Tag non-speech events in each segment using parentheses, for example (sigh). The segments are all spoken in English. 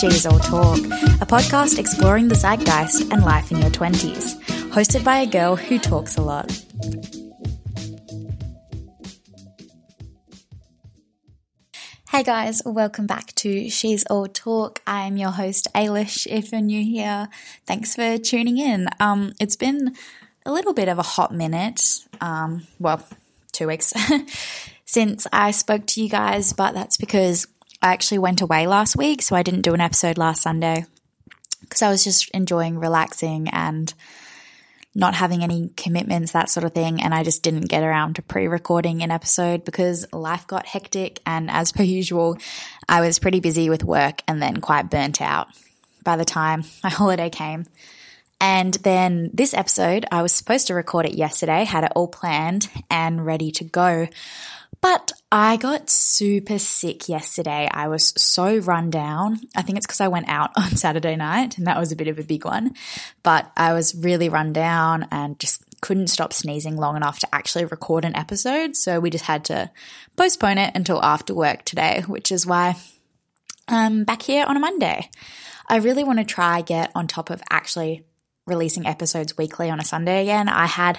She's All Talk, a podcast exploring the zeitgeist and life in your 20s, hosted by a girl who talks a lot. Hey guys, welcome back to She's All Talk. I'm your host, Ailish. If you're new here, thanks for tuning in. Um, it's been a little bit of a hot minute, um, well, two weeks (laughs) since I spoke to you guys, but that's because I actually went away last week, so I didn't do an episode last Sunday because I was just enjoying relaxing and not having any commitments, that sort of thing. And I just didn't get around to pre recording an episode because life got hectic. And as per usual, I was pretty busy with work and then quite burnt out by the time (laughs) my holiday came. And then this episode, I was supposed to record it yesterday, had it all planned and ready to go. But I got super sick yesterday. I was so run down. I think it's because I went out (laughs) on Saturday night and that was a bit of a big one. But I was really run down and just couldn't stop sneezing long enough to actually record an episode. So we just had to postpone it until after work today, which is why I'm back here on a Monday. I really want to try get on top of actually releasing episodes weekly on a Sunday again. I had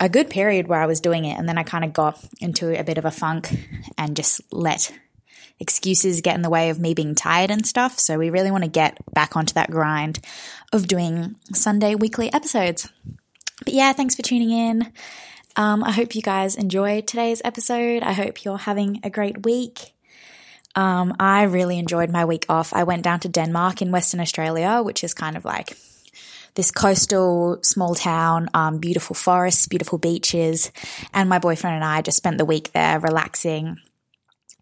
a good period where I was doing it, and then I kind of got into a bit of a funk and just let excuses get in the way of me being tired and stuff. So we really want to get back onto that grind of doing Sunday weekly episodes. But yeah, thanks for tuning in. Um, I hope you guys enjoyed today's episode. I hope you're having a great week. Um, I really enjoyed my week off. I went down to Denmark in Western Australia, which is kind of like this coastal small town, um, beautiful forests, beautiful beaches. And my boyfriend and I just spent the week there relaxing.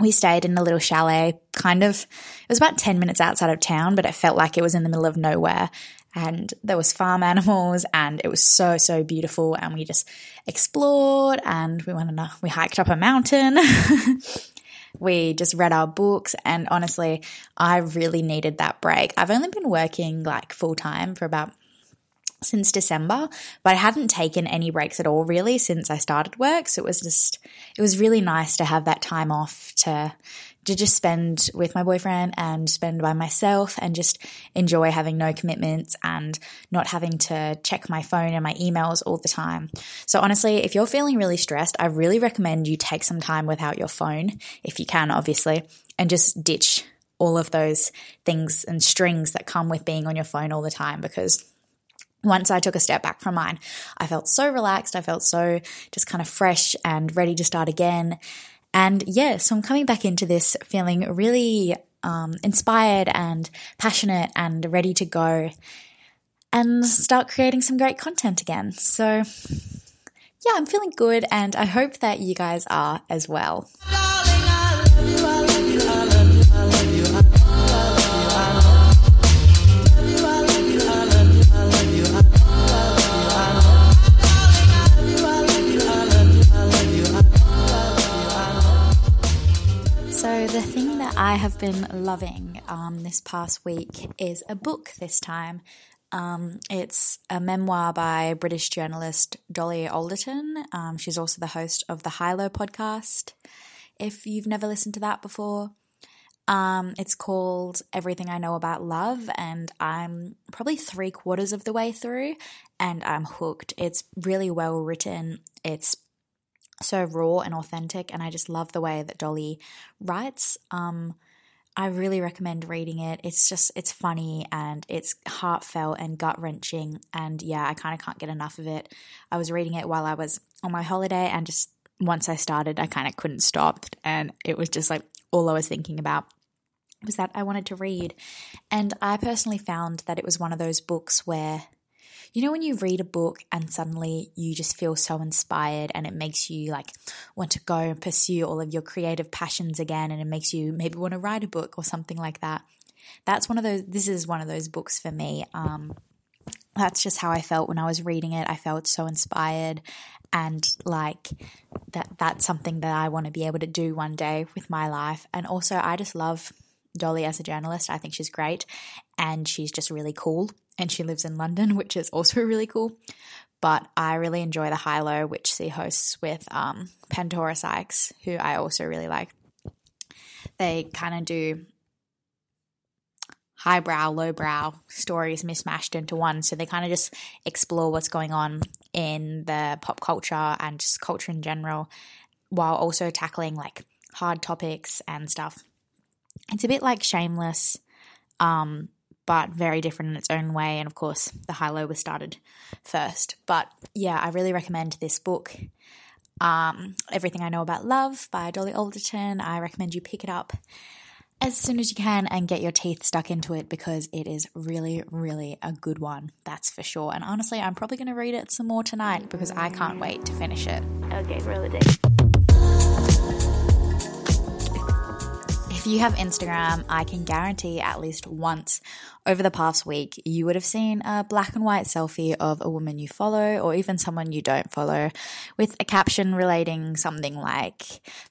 We stayed in a little chalet, kind of, it was about 10 minutes outside of town, but it felt like it was in the middle of nowhere. And there was farm (laughs) animals and it was so, so beautiful. And we just explored and we went on a, we hiked up a mountain. (laughs) we just read our books and honestly i really needed that break i've only been working like full time for about since December, but I hadn't taken any breaks at all really since I started work. So it was just, it was really nice to have that time off to, to just spend with my boyfriend and spend by myself and just enjoy having no commitments and not having to check my phone and my emails all the time. So honestly, if you're feeling really stressed, I really recommend you take some time without your phone, if you can, obviously, and just ditch all of those things and strings that come with being on your phone all the time because once I took a step back from mine, I felt so relaxed. I felt so just kind of fresh and ready to start again. And yeah, so I'm coming back into this feeling really um, inspired and passionate and ready to go and start creating some great content again. So yeah, I'm feeling good and I hope that you guys are as well. So, I have been loving um, this past week is a book this time. Um, it's a memoir by British journalist Dolly Alderton. Um, she's also the host of the High Low podcast. If you've never listened to that before, Um, it's called Everything I Know About Love, and I'm probably three quarters of the way through, and I'm hooked. It's really well written. It's so raw and authentic, and I just love the way that Dolly writes. Um, I really recommend reading it. It's just it's funny and it's heartfelt and gut wrenching, and yeah, I kind of can't get enough of it. I was reading it while I was on my holiday, and just once I started, I kind of couldn't stop, and it was just like all I was thinking about was that I wanted to read. And I personally found that it was one of those books where, you know, when you read a book and suddenly you just feel so inspired and it makes you like want to go and pursue all of your creative passions again and it makes you maybe want to write a book or something like that. That's one of those, this is one of those books for me. Um, that's just how I felt when I was reading it. I felt so inspired and like that that's something that I want to be able to do one day with my life. And also I just love Dolly as a journalist. I think she's great and she's just really cool. And she lives in London, (laughs) which is also really cool. But I really enjoy the High Low, which she hosts with um, Pandora Sykes, who I also really like. They kind of do highbrow, lowbrow stories mismatched into one. So they kind of just explore what's going on in the pop culture and just culture in general while also tackling like hard topics and stuff. It's a bit like Shameless, um, but very different in its own way. And of course, the high low was started first. But yeah, I really recommend this book. Um, Everything I Know About Love by Dolly Alderton. I recommend you pick it up as soon as you can and get your teeth stuck into it because it is really, really a good one. That's for sure. And honestly, I'm probably going to read it some more tonight because I can't wait to finish it. Okay, roll it If you have Instagram, I can guarantee at least once over the past week, you would have seen a black and white selfie of a woman you follow or even someone you don't follow with a caption relating something like,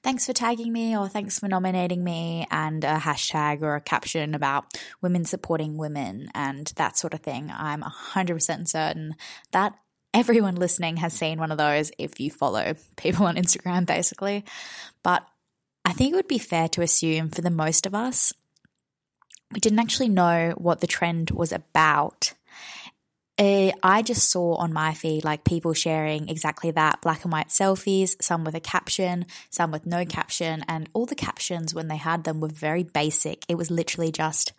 thanks for tagging me or thanks for nominating me, and a hashtag or a caption about women supporting women and that sort of thing. I'm 100% certain that everyone listening has seen one of those if you follow people on Instagram, basically. But I think it would be fair to assume for the most of us, we didn't actually know what the trend was about. Uh, I just saw on my feed like people sharing exactly that black and white selfies, some with a caption, some with no caption, and all the captions when they had them were very basic. It was literally just,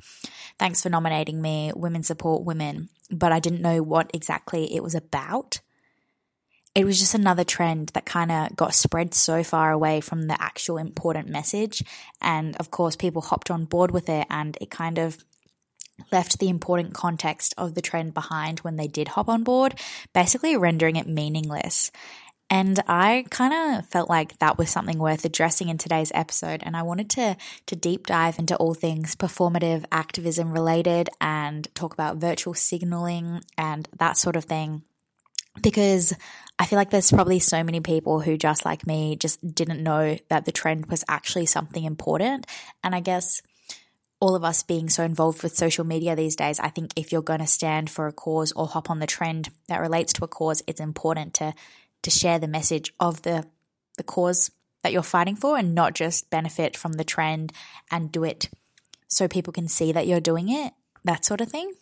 thanks for nominating me, women support women. But I didn't know what exactly it was about it was just another trend that kind of got spread so far away from the actual important message. And of course, people hopped on board with it and it kind of left the important context of the trend behind when they did hop on board, basically rendering it meaningless. And I kind of felt like that was something worth addressing in today's episode. And I wanted to, to deep dive into all things performative activism related and talk about virtue signaling and that sort of thing because I feel like there's probably so many people who, just like me, just didn't know that the trend was actually something important. And I guess all of us being so involved with social media these days, I think if you're going to stand for a cause or hop on the trend that relates to a cause, it's important to to share the message of the the cause that you're fighting for and not just benefit from the trend and do it so people can see that you're doing it, that sort of thing.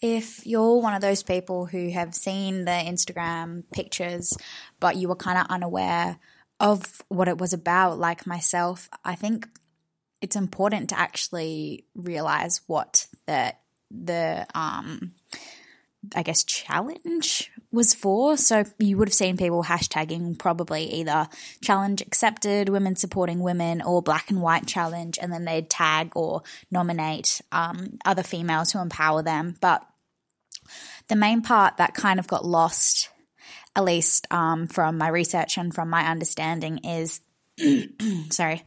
If you're one of those people who have seen the Instagram pictures, but you were kind of unaware of what it was about, like myself, I think it's important to actually realize what the the um I guess challenge was for. So you would have seen people hashtagging probably either challenge accepted, women supporting women, or black and white challenge, and then they'd tag or nominate um, other females to empower them. But the main part that kind of got lost, at least um, from my research and from my understanding, is (clears throat) sorry,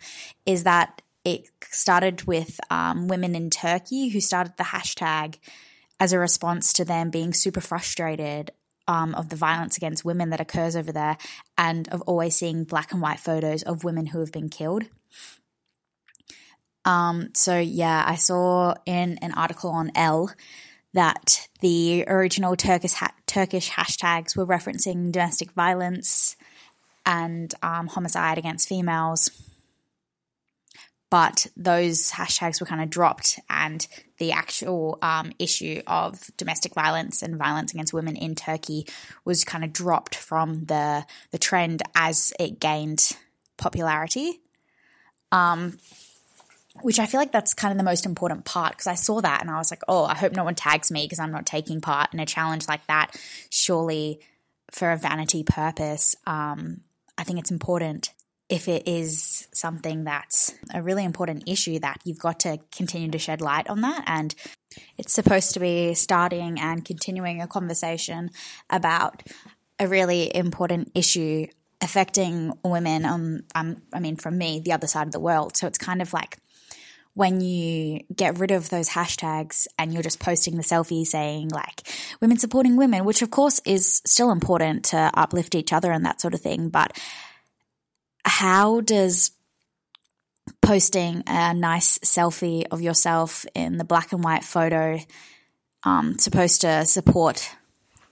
is that it started with um, women in Turkey who started the hashtag as a response to them being super frustrated um, of the violence against women that occurs over there and of always seeing black and white photos of women who have been killed. Um, so, yeah, I saw in an article on Elle that the original Turkish ha- Turkish hashtags were referencing domestic violence and um, homicide against females. but those hashtags were kind of dropped, and the actual um, issue of domestic violence and violence against women in Turkey was kind of dropped from the the trend as it gained popularity. Um, which I feel like that's kind of the most important part because I saw that and I was like, oh, I hope no one tags me because I'm not taking part in a challenge like that. Surely, for a vanity purpose, um, I think it's important if it is something that's a really important issue that you've got to continue to shed light on that and it's supposed to be starting and continuing a conversation about a really important issue affecting women on um, I mean from me the other side of the world so it's kind of like when you get rid of those hashtags and you're just posting the selfie saying like women supporting women which of course is still important to uplift each other and that sort of thing but how does posting a nice selfie of yourself in the black and white photo um, supposed to support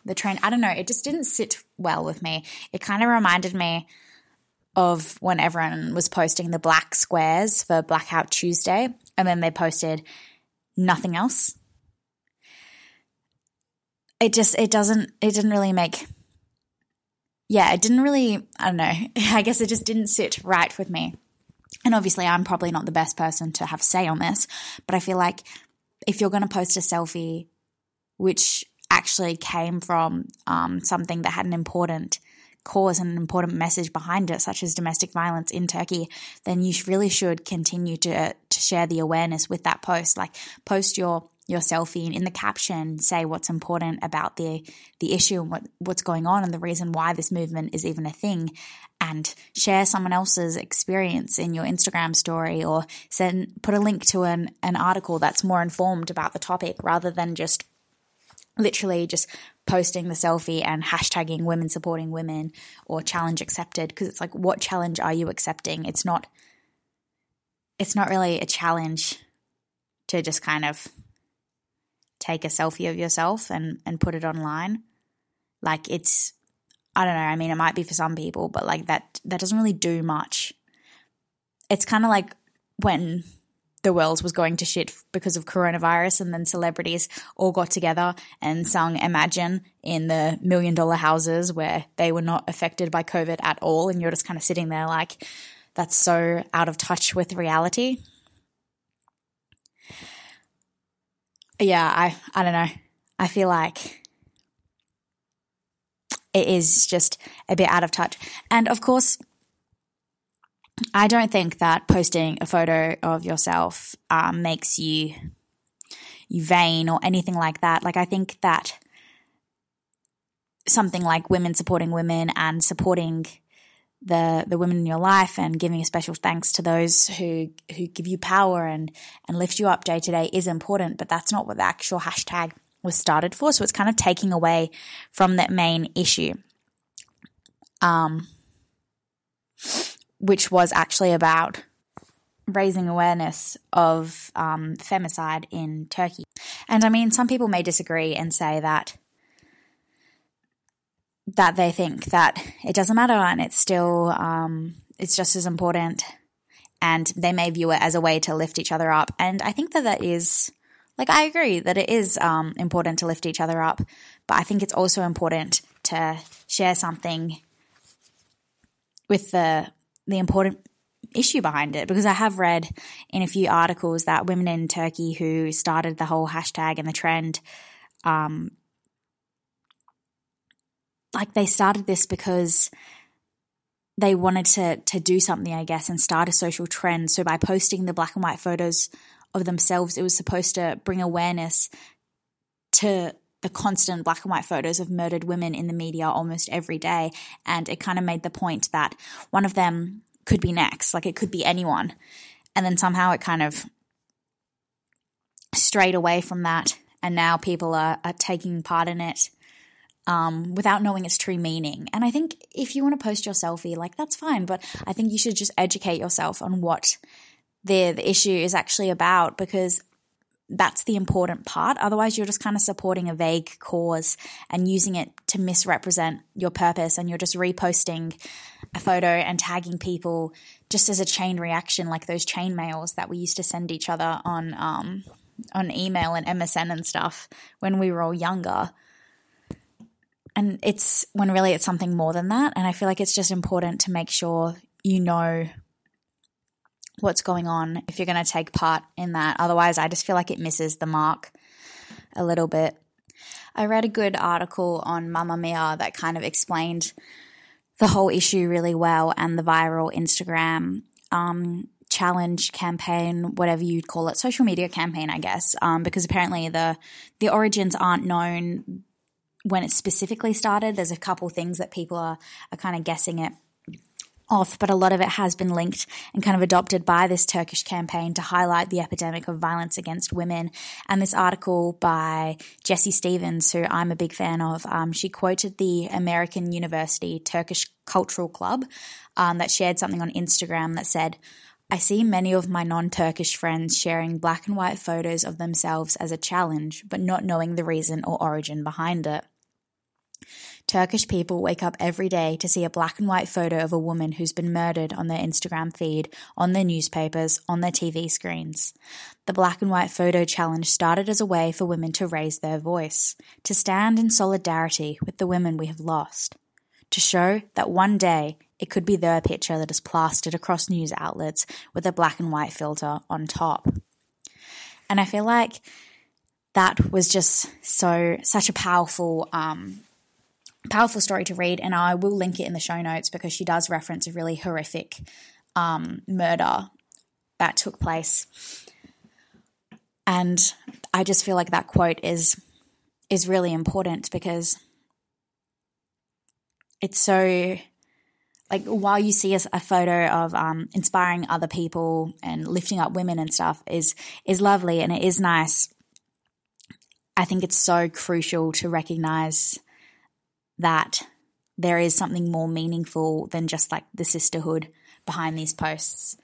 the trend? I don't know. It just didn't sit well with me. It kind of reminded me of when everyone was posting the black squares for Blackout Tuesday, and then they posted nothing else. It just it doesn't it didn't really make yeah, it didn't really, I don't know, (laughs) I guess it just didn't sit right with me. And obviously, I'm probably not the best person to have say on this, but I feel like if you're going to post a selfie which actually came from um, something that had an important cause and an important message behind it, such as domestic violence in Turkey, then you really should continue to to share the awareness with that post. Like post your your selfie and in the caption say what's important about the the issue and what, what's going on and the reason why this movement is even a thing and share someone else's experience in your Instagram story or send put a link to an, an article that's more informed about the topic rather than just literally just posting the selfie and hashtagging women supporting women or challenge accepted because it's like what challenge are you accepting? It's not it's not really a challenge to just kind of take a selfie of yourself and and put it online. Like it's i don't know i mean it might be for some people but like that that doesn't really do much. It's kind of like when the world was going to shit because of coronavirus and then celebrities all got together and sung imagine in the million dollar houses where they were not affected by covid at all and you're just kind of sitting there like that's so out of touch with reality yeah, I I don't know. I feel like it is just a bit out of touch. And of course, I don't think that posting a photo of yourself um, makes you you vain or anything like that. Like I think that something like women supporting women and supporting the the women in your life and giving a special thanks to those who who give you power and and lift you up day to day is important but that's not what the actual hashtag was started for so it's kind of taking away from that main issue um which was actually about raising awareness of um, femicide in Turkey. And I mean, some people may disagree and say that that they think that it doesn't matter and it's still um, it's just as important. And they may view it as a way to lift each other up. And i think that that is like i agree that it is um, important to lift each other up. But i think it's also important to share something with the the important issue behind it because I have read in a few articles that women in Turkey who started the whole hashtag and the trend um, like they started this because they wanted to to do something, I guess, and start a social trend. So by posting the black and white photos of themselves, it was supposed to bring awareness to the constant black and white photos of murdered women in the media almost every day. And it kind of made the point that one of them could be next, like it could be anyone. And then somehow it kind of strayed away from that. And now people are, are taking part in it um, without knowing its true meaning. And I think if you want to post your selfie, like that's fine, but I think you should just educate yourself on what the, the issue is actually about because that's the important part. Otherwise, you're just kind of supporting a vague cause and using it to misrepresent your purpose, and you're just reposting a photo and tagging people just as a chain reaction, like those chain mails that we used to send each other on um, on email and MSN and stuff when we were all younger. And it's when really it's something more than that. And I feel like it's just important to make sure you know what's going on if you're going to take part in that. Otherwise, I just feel like it misses the mark a little bit. I read a good article on Mamamia that kind of explained the whole issue really well and the viral Instagram um, challenge campaign, whatever you'd call it, social media campaign, I guess, um, because apparently the the origins aren't known when it specifically started. There's a couple things that people are are kind of guessing it off, but a lot of it has been linked and kind of adopted by this Turkish campaign to highlight the epidemic of violence against women. And this article by Jessie Stephens, who I'm a big fan of, um, she quoted the American University Turkish Cultural Club um, that shared something on Instagram that said, I see many of my non Turkish friends sharing black and white photos of themselves as a challenge, but not knowing the reason or origin behind it. Turkish people wake up every day to see a black and white photo of a woman who's been murdered on their Instagram feed, on their newspapers, on their TV screens. The black and white photo challenge started as a way for women to raise their voice, to stand in solidarity with the women we have lost, to show that one day it could be their picture that is plastered across news outlets with a black and white filter on top. And I feel like that was just so such a powerful um, powerful story to read, and I will link it in the show notes because she does reference a really horrific um, murder that took place. And I just feel like that quote is is really important because it's so like while you see a, a photo of um, inspiring other people and lifting up women and stuff is is lovely and it is nice. I think it's so crucial to recognize that there is something more meaningful than just like the sisterhood behind these posts.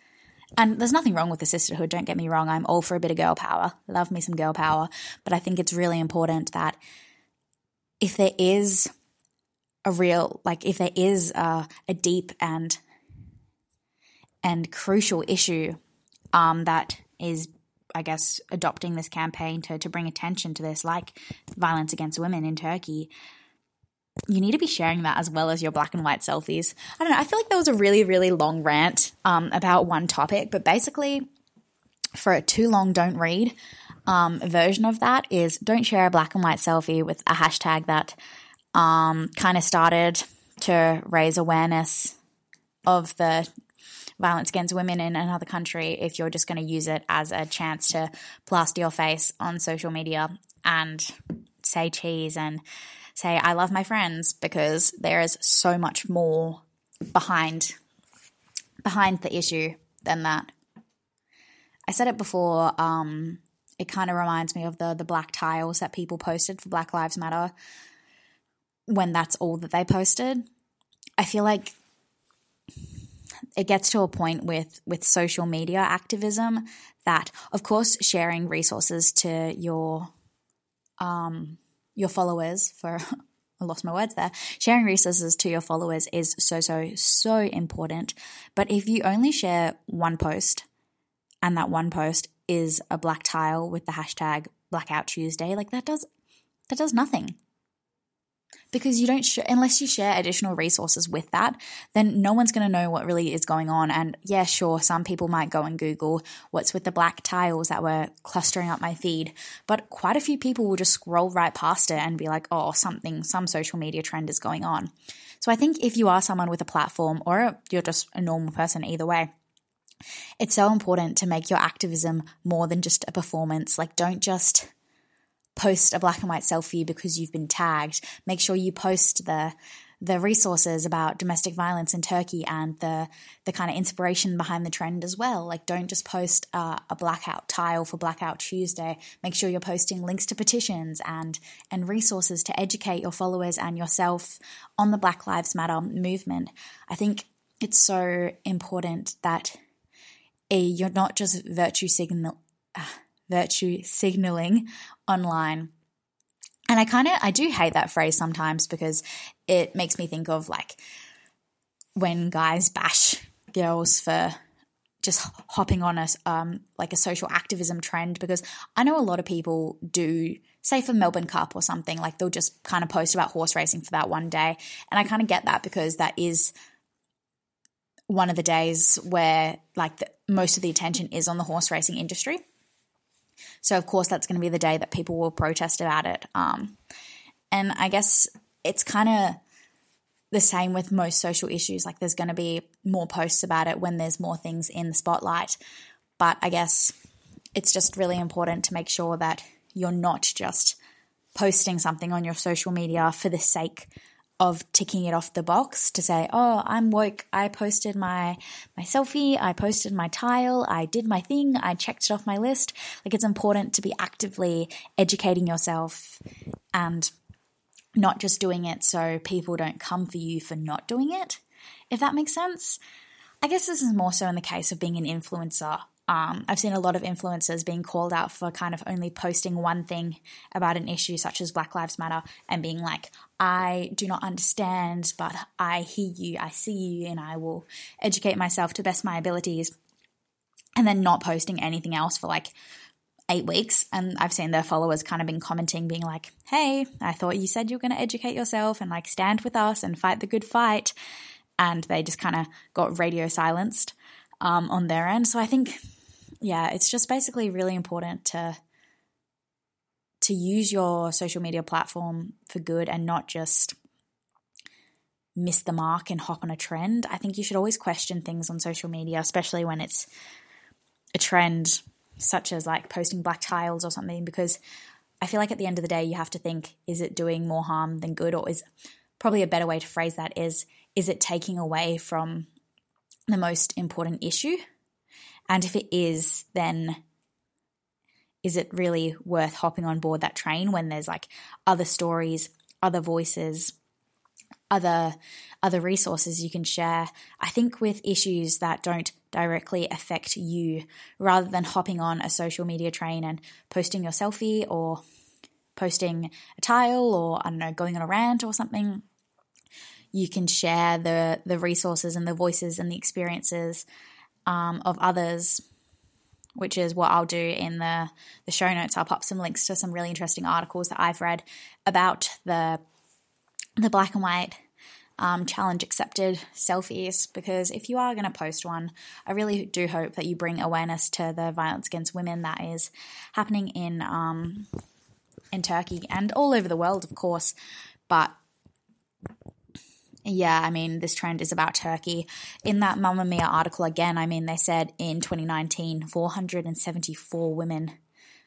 And there's nothing wrong with the sisterhood, don't get me wrong. I'm all for a bit of girl power. Love me some girl power. But I think it's really important that if there is a real, like, if there is a, a deep and and crucial issue um, that is, I guess, adopting this campaign to, to bring attention to this, like violence against women in Turkey, you need to be sharing that as well as your black and white selfies. I don't know. I feel like that was a really, really long rant um, about one topic, but basically, for a too long, don't read um, version of that is don't share a black and white selfie with a hashtag that um, kind of started to raise awareness of the violence against women in another country if you're just going to use it as a chance to plaster your face on social media and say cheese and say I love my friends because there is so much more behind behind the issue than that. I said it before. Um, it kind of reminds me of the the black tiles that people posted for Black Lives Matter. When that's all that they posted, I feel like it gets to a point with with social media activism that, of course, sharing resources to your um, your followers for (laughs) I lost my words there. Sharing resources to your followers is so, so, so important. But if you only share one post and that one post is a black tile with the hashtag blackout Tuesday, like that does, that does nothing because you don't sh- unless you share additional resources with that then no one's going to know what really is going on. And yeah sure some people might go and google what's with the black tiles that were clustering up my feed but quite a few people will just scroll right past it and be like oh something some social media trend is going on. So i think if you are someone with a platform or you're just a normal person either way it's so important to make your activism more than just a performance. Like don't just post a black and white selfie because you've been tagged. Make sure you post the the resources about domestic violence in Turkey and the the kind of inspiration behind the trend as well. Like, don't just post uh, a blackout tile for Blackout Tuesday. Make sure you're posting links to petitions and and resources to educate your followers and yourself on the Black Lives Matter movement. I think it's so important that a, you're not just virtue signal. Uh, virtue signaling online. And I kind of I do hate that phrase sometimes because it makes me think of like when guys bash girls for just hopping on a um, like a social activism trend because I know a lot of people do say for Melbourne Cup or something like they'll just kind of post about horse racing for that one day and I kind of get that because that is one of the days where like the, most of the attention is on the horse racing industry. So of course that's going to be the day that people will protest about it. Um, and I guess it's kind of the same with most social issues. Like there's going to be more posts about it when there's more things in the spotlight. But I guess it's just really important to make sure that you're not just posting something on your social media for the sake of ticking it off the box to say, "Oh, I'm woke. I posted my my selfie, I posted my tile, I did my thing, I checked it off my list." Like it's important to be actively educating yourself and not just doing it so people don't come for you for not doing it, if that makes sense. I guess this is more so in the case of being an influencer. Um, I've seen a lot of influencers being called out for kind of only posting one thing about an issue, such as Black Lives Matter, and being like, I do not understand, but I hear you, I see you, and I will educate myself to best my abilities. And then not posting anything else for like eight weeks. And I've seen their followers kind of been commenting, being like, hey, I thought you said you were going to educate yourself and like stand with us and fight the good fight. And they just kind of got radio silenced um, on their end. So I think, yeah, it's just basically really important to to use your social media platform for good and not just miss the mark and hop on a trend. I think you should always question things on social media, especially when it's a trend such as like posting black tiles or something, because I feel like at the end of the day, you have to think is it doing more harm than good? Or is probably a better way to phrase that is is it taking away from the most important issue? And if it is, then is it really worth hopping on board that train when there's like other stories, other voices, other other resources you can share. I think with issues that don't directly affect you, rather than hopping on a social media train and posting your selfie or posting a tile or I don't know, going on a rant or something, you can share the the resources and the voices and the experiences um, of others which is what I'll do in the, the show notes. I'll pop some links to some really interesting articles that I've read about the the black and white um, challenge accepted selfies because if you are going to post one, I really do hope that you bring awareness to the violence against women that is happening in um, in Turkey and all over the world, of course. But yeah, I mean, this trend is about Turkey. In that Mamamia article, again, I mean, they said in 2019, 474 women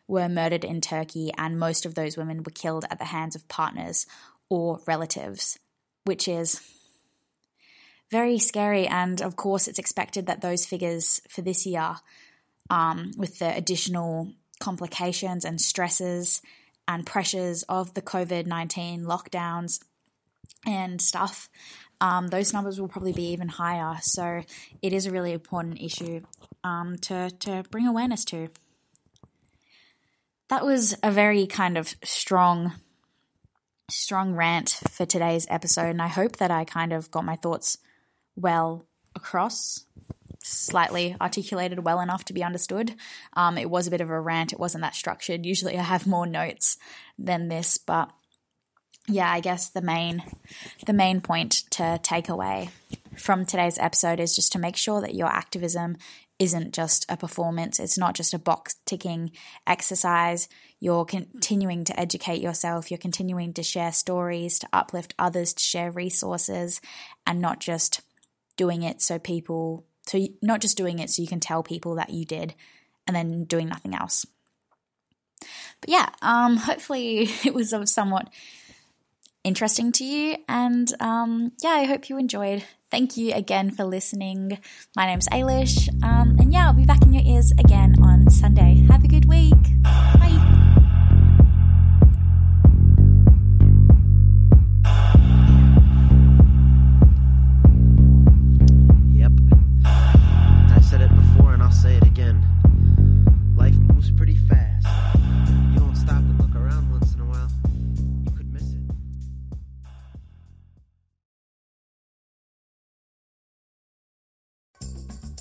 were murdered in Turkey, and most of those women were killed at the hands of partners or relatives which is very scary. And of course, it's expected that those figures for this year, um, with the additional complications and stresses and pressures of the COVID 19 lockdowns and stuff, um, those numbers will probably be even higher. So it is a really important issue um, to, to bring awareness to. That was a very kind of strong strong rant for today's episode, and I hope that I kind of got my thoughts well across, slightly articulated well enough to be understood. Um, it was a bit of a rant, it wasn't that structured. Usually I have more notes than this, but yeah, I guess the main the main point to take away from today's episode is just to make sure that your activism isn't just a performance, it's not just a box ticking exercise. You're continuing to educate yourself, you're continuing to share stories, to uplift others, to share resources, and not just doing it so people, so not just doing it so you can tell people that you did and then doing nothing else. But yeah, um, hopefully (laughs) it was somewhat interesting to you. And um, yeah, I hope you enjoyed. Thank you again for listening. My name's Ailish. Um, and yeah, I'll be back in your ears again on Sunday. Have a good week. Bye.